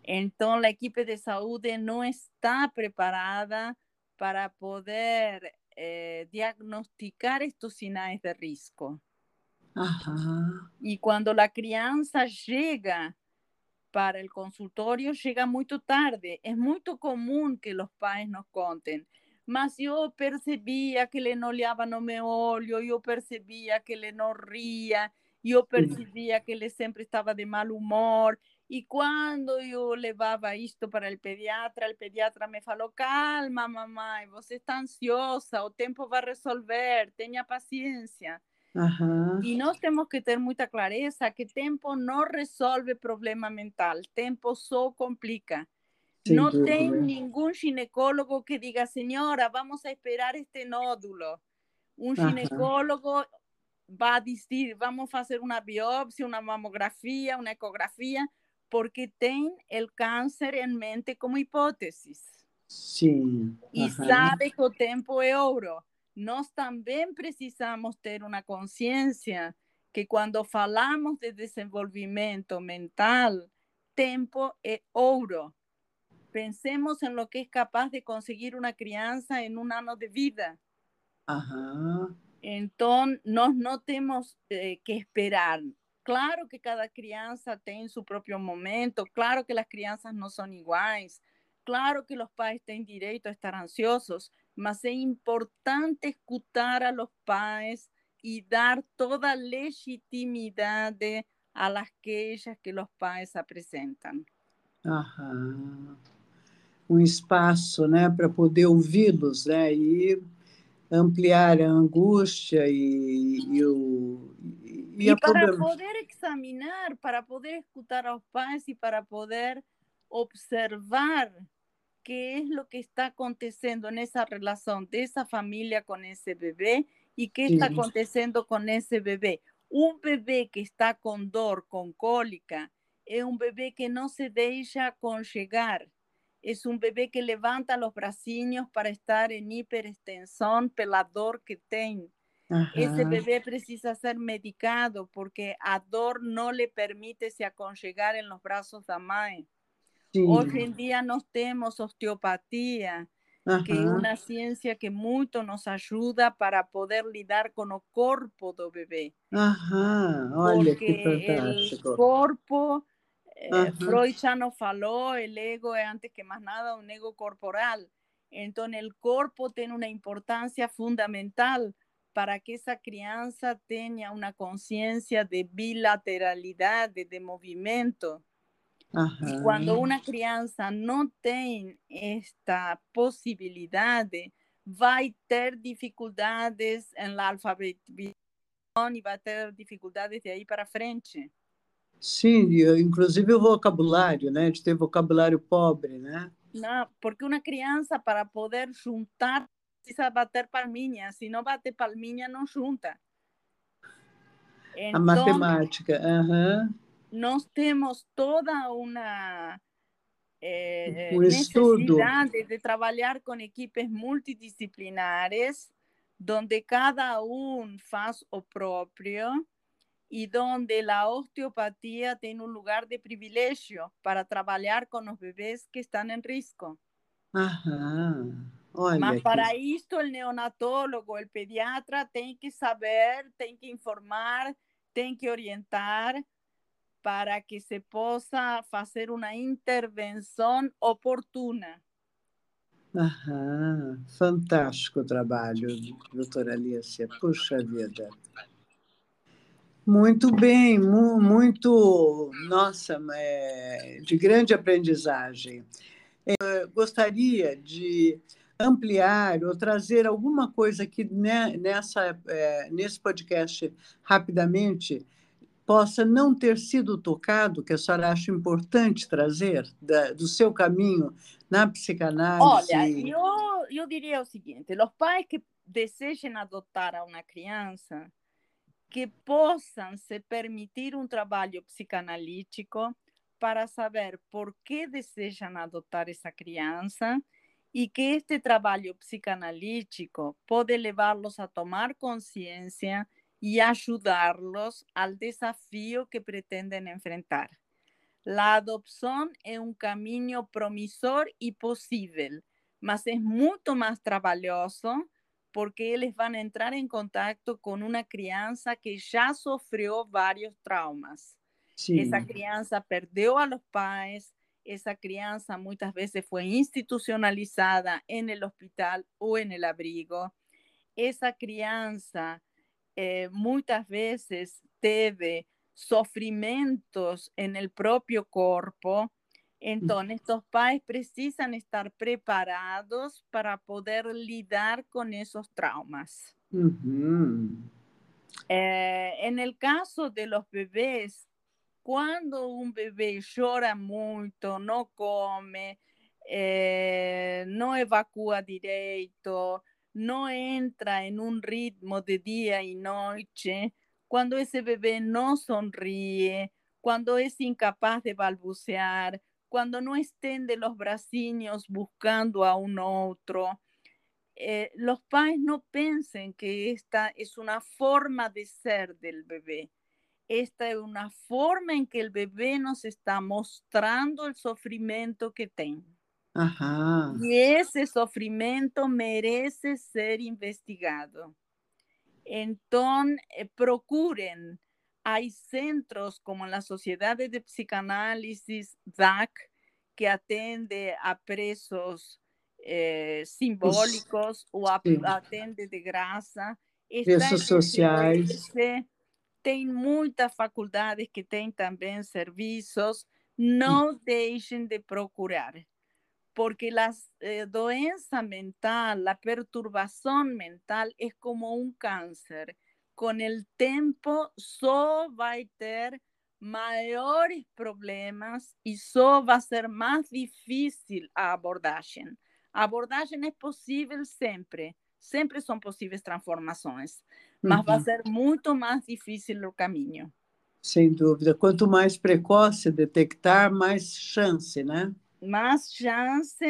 Então, a equipe de saúde não está preparada para poder eh, diagnosticar estes sinais de risco.
Ajá.
E quando a criança chega para o consultório, chega muito tarde. É muito comum que os pais nos contem. Mas eu percebia que ele não olhava no meu olho, eu percebia que ele não ria, eu percebia que ele sempre estava de mau humor. E quando eu levava isto para o pediatra, o pediatra me falou: calma, mamãe, você está ansiosa, o tempo vai resolver, tenha paciência.
Uhum.
E nós temos que ter muita clareza que tempo não resolve problema mental, tempo só complica. Dúvida. tem nenhum ginecólogo que diga, senhora, vamos a esperar este nódulo. Um ginecólogo uhum. vai dizer, vamos fazer uma biópsia, uma mamografia, uma ecografia, porque tem o câncer em mente como hipótese.
Sim.
E sabe que o tempo é ouro. Nós também precisamos ter uma consciência que quando falamos de desenvolvimento mental, tempo é ouro. Pensemos em lo que é capaz de conseguir uma criança em um ano de vida.
Ajá.
Então, nós não temos eh, que esperar. Claro que cada criança tem seu próprio momento, claro que as crianças não são iguais, claro que os pais têm direito a estar ansiosos, mas é importante escutar a los pais y dar toda legitimidade a las queixas que los pais apresentam.
Aham. Um espaço né, para poder ouvi-los né, e ampliar a angústia e, e o.
E, e para problema. poder examinar, para poder escutar aos pais e para poder observar qué es lo que está aconteciendo en esa relación de esa familia con ese bebé y qué está aconteciendo con ese bebé. Un bebé que está con dor, con cólica, es un bebé que no se deja conllegar. Es un bebé que levanta los braciños para estar en hiperextensión pela dor que tiene. Ese bebé precisa ser medicado porque a dor no le permite se aconchegar en los brazos de la madre. Sim. Hoje em dia nós temos osteopatia, que é uma ciência que muito nos ajuda para poder lidar com o corpo do.
Aham, olha
Porque
que fantástico.
o corpo, eh, Freud já nos falou, o ego é antes que mais nada um ego corporal. Então, o corpo tem uma importância fundamental para que essa criança tenha uma consciência de bilateralidade, de movimento.
Ajá.
Y cuando una crianza no tiene esta posibilidad, va a tener dificultades en la alfabetización y va a tener dificultades de ahí para frente.
Sim, inclusive o vocabulário, né? De ter vocabulário pobre, né?
Não, porque uma criança, para poder juntar, precisa bater palminha. Se não bater palminha, não junta.
Então, a matemática. Uhum
nós temos toda uma eh, necessidade de trabalhar com equipes multidisciplinares, onde cada um faz o próprio y donde la osteopatía tiene un lugar de privilegio para trabajar con los bebés que están
en riesgo.
Mas para esto el neonatólogo, el pediatra tiene que saber, tiene que informar, tiene que orientar para que se possa fazer uma intervenção oportuna.
Fantástico trabalho, doutora Alicia, puxa vida. Muito bem, muito, nossa, é, de grande aprendizagem. Eu gostaria de ampliar ou trazer alguma coisa que né, nessa, é, nesse podcast rapidamente possa não ter sido tocado, que a senhora acha importante trazer da, do seu caminho na psicanálise?
Olha, eu, eu diria o seguinte: os pais que desejem adotar uma criança, que possam se permitir um trabalho psicanalítico para saber por que desejam adotar essa criança e que este trabalho psicanalítico pode levá-los a tomar consciência y ayudarlos al desafío que pretenden enfrentar. La adopción es un camino promisor y posible, mas es mucho más trabajoso porque ellos van a entrar en contacto con una crianza que ya sufrió varios traumas. Esa crianza perdió a los padres, esa crianza muchas veces fue institucionalizada en el hospital o en el abrigo. Esa crianza eh, muchas veces teve sufrimientos en el propio cuerpo. Entonces, estos pais precisan estar preparados para poder lidar con esos traumas. Eh, en el caso de los bebés, cuando un bebé llora mucho, no come, eh, no evacúa directo, no entra en un ritmo de día y noche, cuando ese bebé no sonríe, cuando es incapaz de balbucear, cuando no extiende los braciños buscando a un otro. Eh, los padres no piensen que esta es una forma de ser del bebé. Esta es una forma en que el bebé nos está mostrando el sufrimiento que tiene. Y ese sufrimiento merece ser investigado. Entonces, eh, procuren, hay centros como la Sociedad de Psicanálisis, DAC, que atiende a presos eh, simbólicos o atiende de grasa.
Presos sociales.
Tem muchas faculdades que tienen también servicios. No dejen de procurar porque la eh, doença mental, la perturbación mental es como un cáncer. com o tempo só vai ter maiores problemas e só vai ser mais difícil a abordagem. A abordagem é possível sempre, sempre são possíveis transformações, mas vai ser muito mais difícil o caminho.
Sem dúvida. Quanto mais precoce detectar, mais chance, né?
Mais chance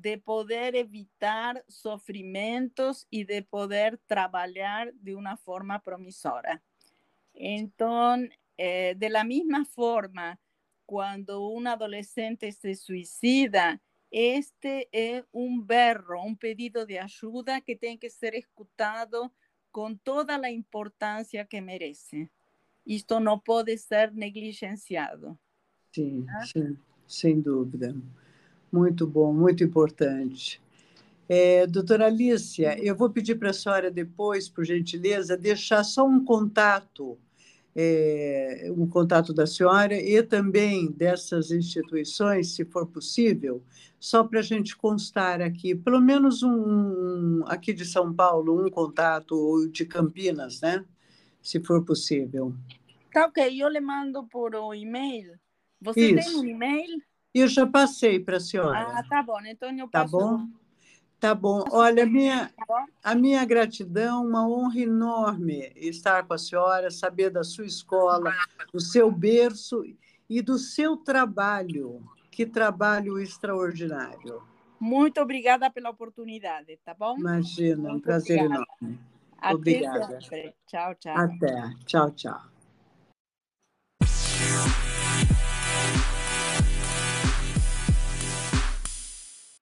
de poder evitar sufrimientos y de poder trabajar de una forma promisora. Entonces, eh, de la misma forma, cuando un adolescente se suicida, este es un berro, un pedido de ayuda que tiene que ser escuchado con toda la importancia que merece. Esto no puede ser negligenciado.
Sí, sí. sem dúvida. Muito bom, muito importante. É, doutora Alicia, eu vou pedir para a senhora depois, por gentileza, deixar só um contato, é, um contato da senhora e também dessas instituições, se for possível, só para a gente constar aqui, pelo menos um, aqui de São Paulo, um contato, ou de Campinas, né? Se for possível.
Tá ok, eu lhe mando por e-mail. Você Isso. tem um e-mail?
Eu já passei para a senhora.
Ah, tá bom. Então eu tá passo.
Tá bom? Tá bom. Olha, a minha, a minha gratidão, uma honra enorme estar com a senhora, saber da sua escola, do seu berço e do seu trabalho. Que trabalho extraordinário.
Muito obrigada pela oportunidade, tá bom?
Imagina, um prazer obrigada. enorme.
Até Obrigada. Sempre. Tchau, tchau.
Até. Tchau, tchau.